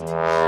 Thanks.